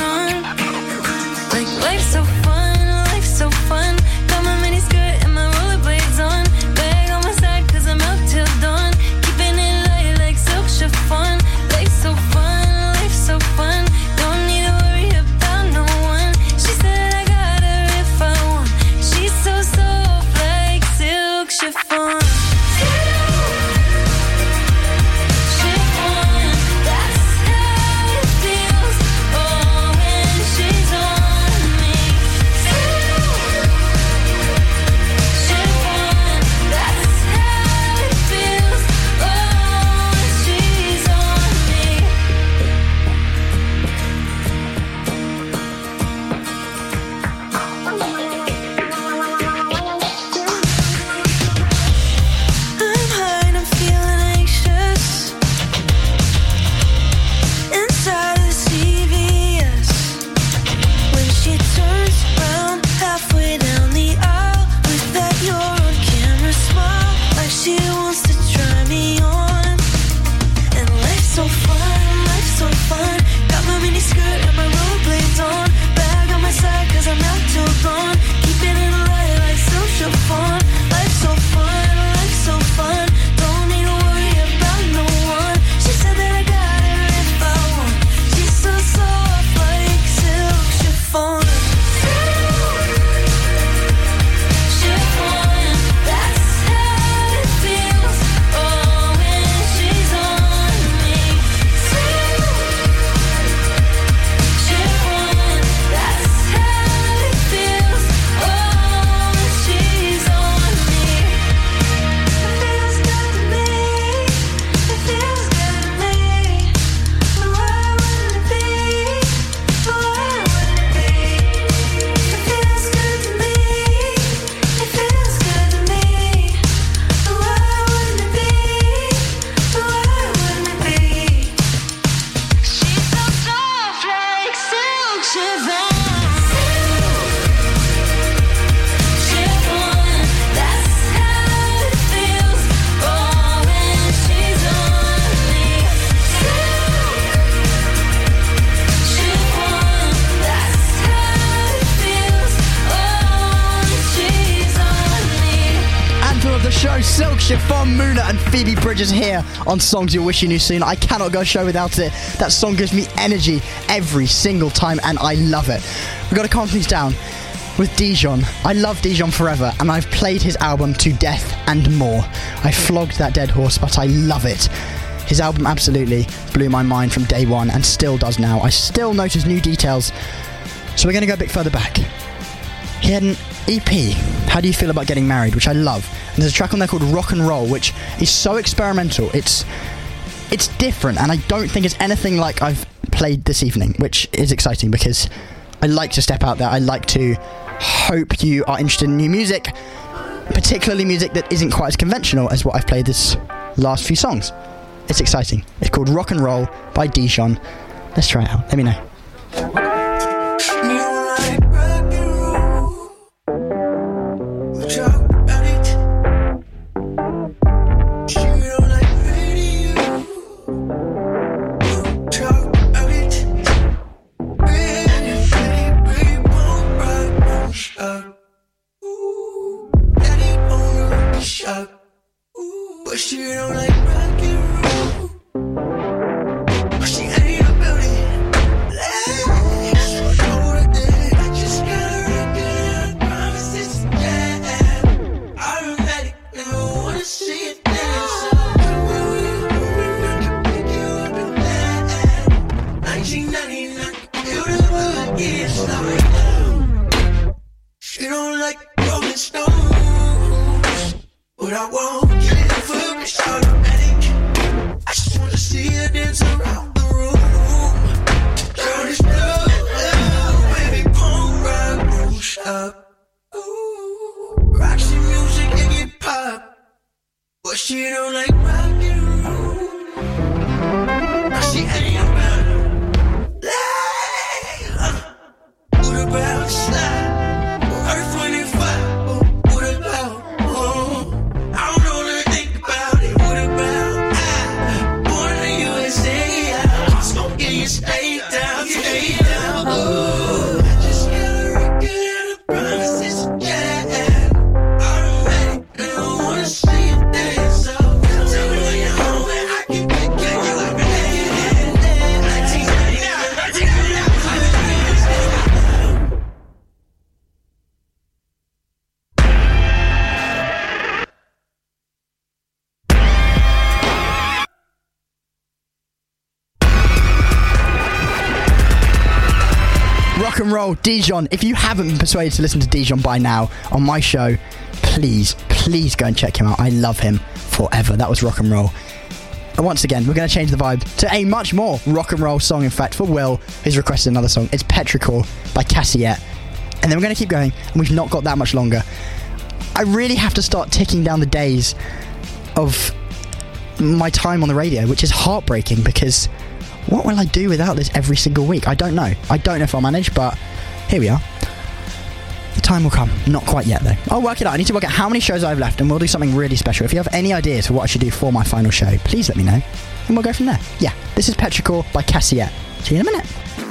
Speaker 14: Silk, Chiffon, Muna, and
Speaker 2: Phoebe Bridgers here on Songs You're Wishing You Knew Soon. I cannot go show without it. That song gives me energy every single time, and I love it. We've got to calm things down with Dijon. I love Dijon forever, and I've played his album to death and more. I flogged that dead horse, but I love it. His album absolutely blew my mind from day one and still does now. I still notice new details. So we're going to go a bit further back. He had an EP, How Do You Feel About Getting Married, which I love. And there's a track on there called Rock and Roll, which is so experimental. It's it's different, and I don't think it's anything like I've played this evening, which is exciting because I like to step out there. I like to hope you are interested in new music, particularly music that isn't quite as conventional as what I've played this last few songs. It's exciting. It's called Rock and Roll by Dijon. Let's try it out. Let me know.
Speaker 13: 1999, feel the hood get started. She ain't a building I just gotta record promises that I don't like Rolling Stones, but I won't up. Ooh, music and get pop, but she don't like rock and roll.
Speaker 10: Dijon. If you haven't been persuaded to listen to Dijon by now on my show, please, please go and check him out. I love him forever. That was rock and roll. And once again, we're going to change the vibe to a much more rock and roll song. In fact, for Will, who's requested another song. It's Petrichor by Cassyette. And then we're going to keep going, and we've not got that much longer. I really have to start ticking down the days of my time on the radio, which is heartbreaking because what will I do without this every single week? I don't know. I don't know if I'll manage, but here we are. The time will come. Not quite yet, though. I'll work it out. I need to work out how many shows I've left, and we'll do something really special. If you have any ideas for what I should do for my final show, please let me know, and we'll go from there. Yeah, this is Petrichor by Cassyette. See you in a minute.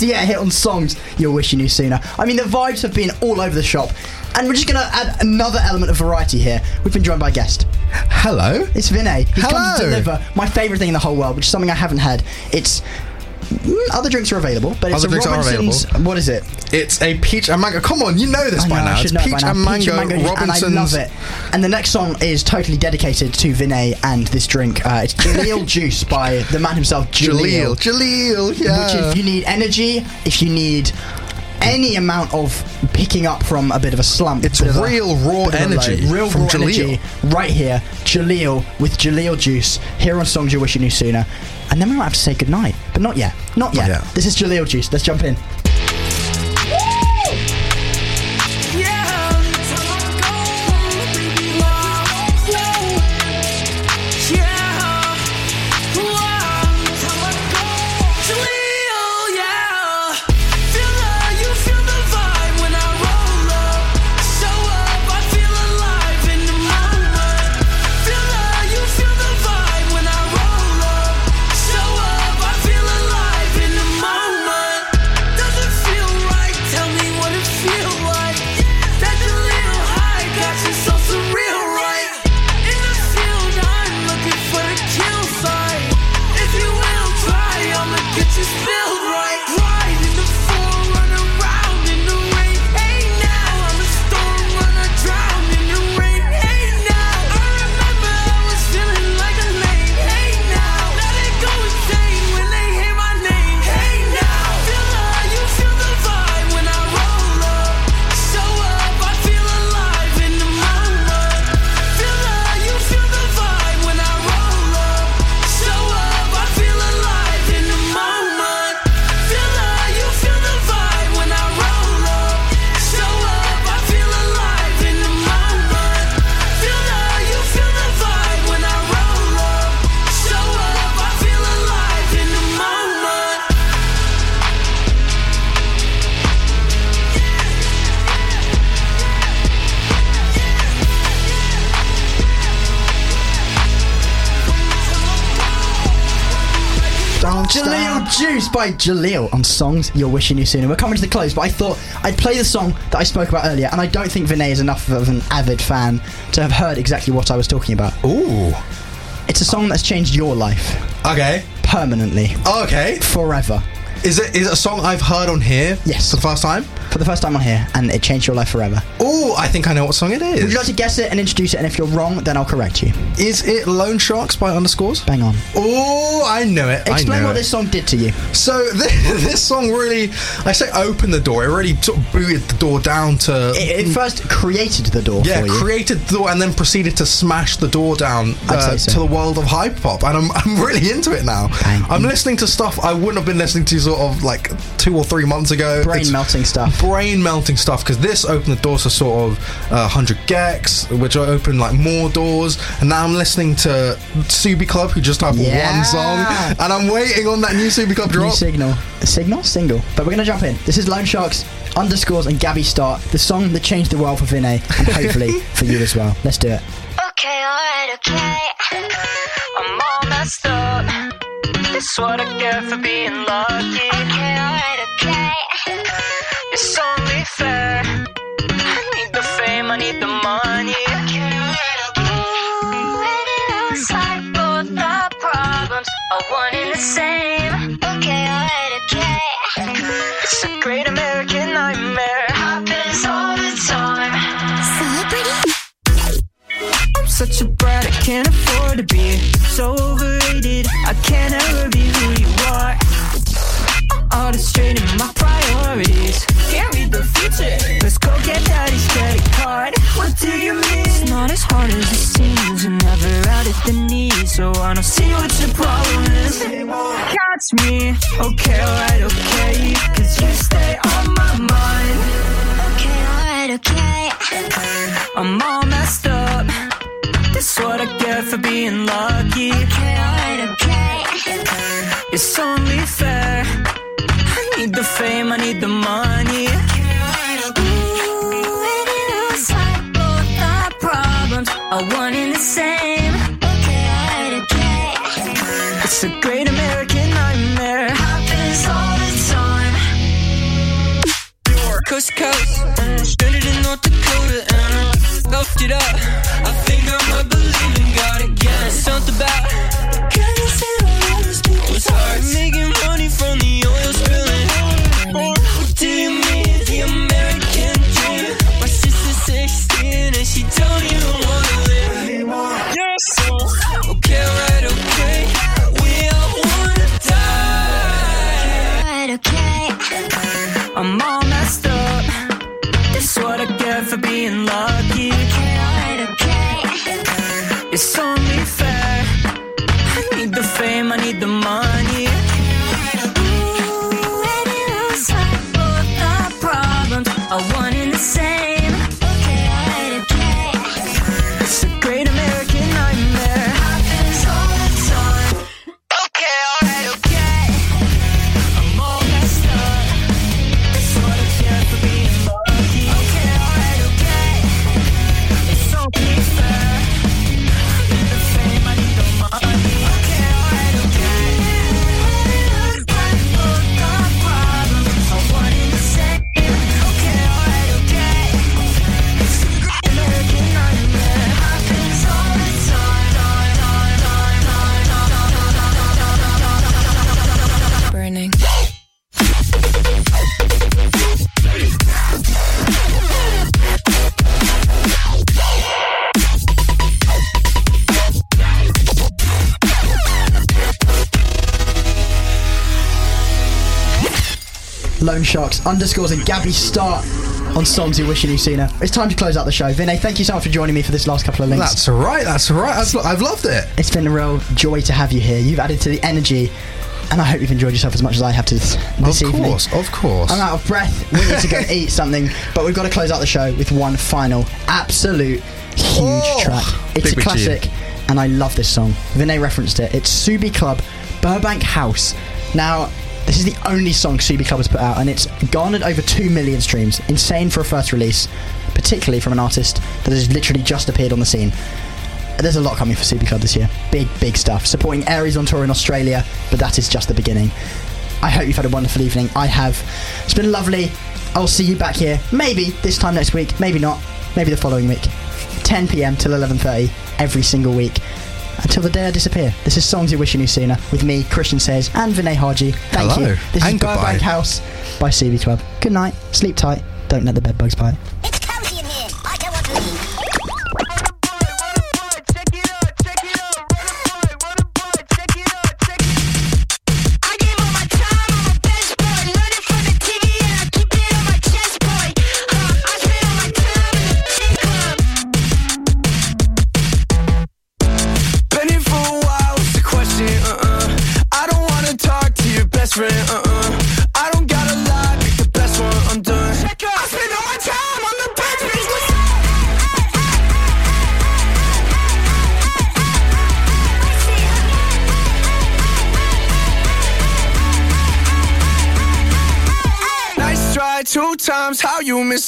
Speaker 2: Petrichor,
Speaker 10: Cassyette hit on songs you'll wish you knew sooner. I mean, the vibes have been all over the shop. And we're just going to add another element of variety here. We've been joined by a guest.
Speaker 15: Hello.
Speaker 10: It's Vinay. He's come to deliver my favourite thing in the whole world, which is something I haven't had. It's
Speaker 13: mm, other drinks are available, but it's
Speaker 15: Other
Speaker 13: a
Speaker 15: drinks are
Speaker 13: Robinson's. What is it?
Speaker 15: It's a peach and mango. Come on, you know this
Speaker 13: I
Speaker 15: by now. It's peach,
Speaker 13: by now.
Speaker 15: and mango,
Speaker 13: Peach and mango,
Speaker 15: Robinson's.
Speaker 13: and I love it. And the next song is totally dedicated to Vinay and this drink. Uh, it's Jaleel Juice by the man himself,
Speaker 15: Jaleel.
Speaker 13: Jaleel.
Speaker 15: Jaleel, yeah.
Speaker 13: Which, if you need energy, if you need any amount of picking up from a bit of a slump,
Speaker 15: It's
Speaker 13: of a-
Speaker 15: real raw
Speaker 13: bit of a
Speaker 15: energy
Speaker 13: low, real raw
Speaker 15: Jaleel.
Speaker 13: energy, right here, Jaleel with Jaleel Juice here on Songs You Wish You Knew Sooner, and then we might have to say goodnight, but not yet, not yet.
Speaker 15: yet.
Speaker 13: This is Jaleel Juice. Let's jump in. By Jaleel on songs you're wishing you sooner. We're coming to the close, but I thought I'd play the song that I spoke about earlier, and I don't think Vinay is enough of an avid fan to have heard exactly what I was talking about.
Speaker 15: Ooh.
Speaker 13: It's a song that's changed your life
Speaker 15: Okay.
Speaker 13: permanently,
Speaker 15: Okay.
Speaker 13: forever,
Speaker 15: Is it is it a song I've heard on here?
Speaker 13: Yes.
Speaker 15: For the first time?
Speaker 13: The first time on here, and it changed your life forever.
Speaker 15: Oh, I think I know what song it is.
Speaker 13: Would you like to guess it and introduce it? And if you're wrong, then I'll correct you.
Speaker 15: Is it Lone Sharks by Underscores?
Speaker 13: Bang on.
Speaker 15: Oh, I know it. I
Speaker 13: Explain
Speaker 15: know
Speaker 13: what
Speaker 15: it.
Speaker 13: this song did to you.
Speaker 15: So this, this song really, I say, opened the door. It really sort of booted the door down to.
Speaker 13: It, it first created the door
Speaker 15: yeah,
Speaker 13: for you.
Speaker 15: created the door and then proceeded to smash the door down uh,
Speaker 13: so.
Speaker 15: to the world of hyperpop, and I'm, I'm really into it now.
Speaker 13: Bang.
Speaker 15: I'm listening to stuff I wouldn't have been listening to sort of like two or three months ago.
Speaker 13: Brain
Speaker 15: It's
Speaker 13: melting stuff.
Speaker 15: Brain melting stuff because this opened the doors to sort of uh, 100 gecs, which opened like more doors, and now I'm listening to Subi Club, who just have
Speaker 13: Yeah.
Speaker 15: one song, and I'm waiting on that new Subi Club
Speaker 13: New
Speaker 15: drop.
Speaker 13: signal. Signal? Single. But we're going to jump in. This is Lone Sharks, underscores, and Gabby Start, the song that changed the world for Vinay, and hopefully for you as well. Let's do it.
Speaker 3: Okay, alright, okay. I'm all messed up. That's what I get for being lucky. Okay, alright, okay. It's only fair. I need the fame, I need the money. Okay, alright, okay. It looks like both our problems are one and the same. Okay, alright, okay. It's a great American nightmare. Happens all the time. Celebrity. I'm such a brat, I can't afford to be so read the future. Let's go get daddy's credit card. What do you mean? It's not as hard as it seems. You're never out at the knees, so I don't see what your problem is. Catch me, okay, alright, okay. Cause you stay on my mind. Okay, alright, okay. I'm all messed up. That's what I get for being lucky. Okay, alright, okay. It's only fair. I need the fame, I need the money. It's a great American nightmare. Happens all the time. Coast to coast, stranded in North Dakota, and I it up. I think I might believe in God again. Something about
Speaker 2: Lone Sharks underscores and Gabby Start on songs you wish you knew sooner. It's time to close out the show. Vinay, thank you so much for joining me for this last couple of links.
Speaker 15: That's all right. That's all right. I've, I've loved it.
Speaker 2: It's been a real joy to have you here. You've added to the energy, and I hope you've enjoyed yourself as much as I have to this, this
Speaker 15: of
Speaker 2: evening.
Speaker 15: course, of course.
Speaker 2: I'm out of breath. We need to go eat something, but we've got to close out the show with one final absolute huge
Speaker 15: Oh,
Speaker 2: track. It's a classic, and I love this song. Vinay referenced it. It's Subi Club, Burbank House. Now, this is the only song Subi Club has put out, and it's garnered over 2 million streams. Insane for a first release, particularly from an artist that has literally just appeared on the scene. There's a lot coming for Subi Club this year. Big, big stuff. Supporting Aries on tour in Australia, but that is just the beginning. I hope you've had a wonderful evening. I have. It's been lovely. I'll see you back here, maybe this time next week, maybe not, maybe the following week. 10 p.m. till 11:30 every single week until the day I disappear. This is Songs You Wish You Knew Sooner with me, Christian Says, and Vinay Haji. Thank
Speaker 15: Hello,
Speaker 2: you. This
Speaker 15: and
Speaker 2: is Burbank
Speaker 15: goodbye.
Speaker 2: House by CB Club. Good night. Sleep tight. Don't let the bed bugs bite.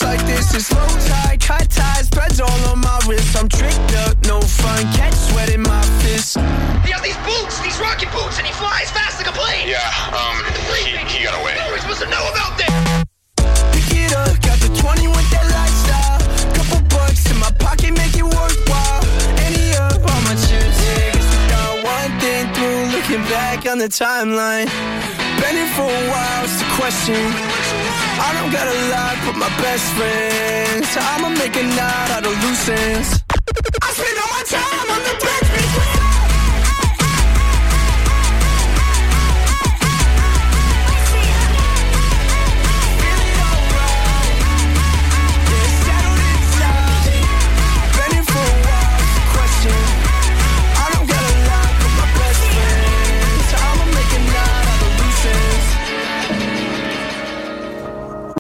Speaker 16: How you miss like this? It's low tide, cut ties, threads all on my wrist. I'm tricked up, no fun, catch sweat in my fist.
Speaker 17: He has these boots, these rocket boots, and he flies fast like a plane.
Speaker 18: Yeah, um, he, he got away.
Speaker 17: What are we supposed to know about this?
Speaker 16: Pick it up, got the 20 with that lifestyle. Couple bucks in my pocket, make it worthwhile. Any up on my chips, yeah. Got one thing through, looking back on the timeline. Been here for a while, it's the question. I don't gotta lie, but my best friends. I'ma make a night out of loose ends.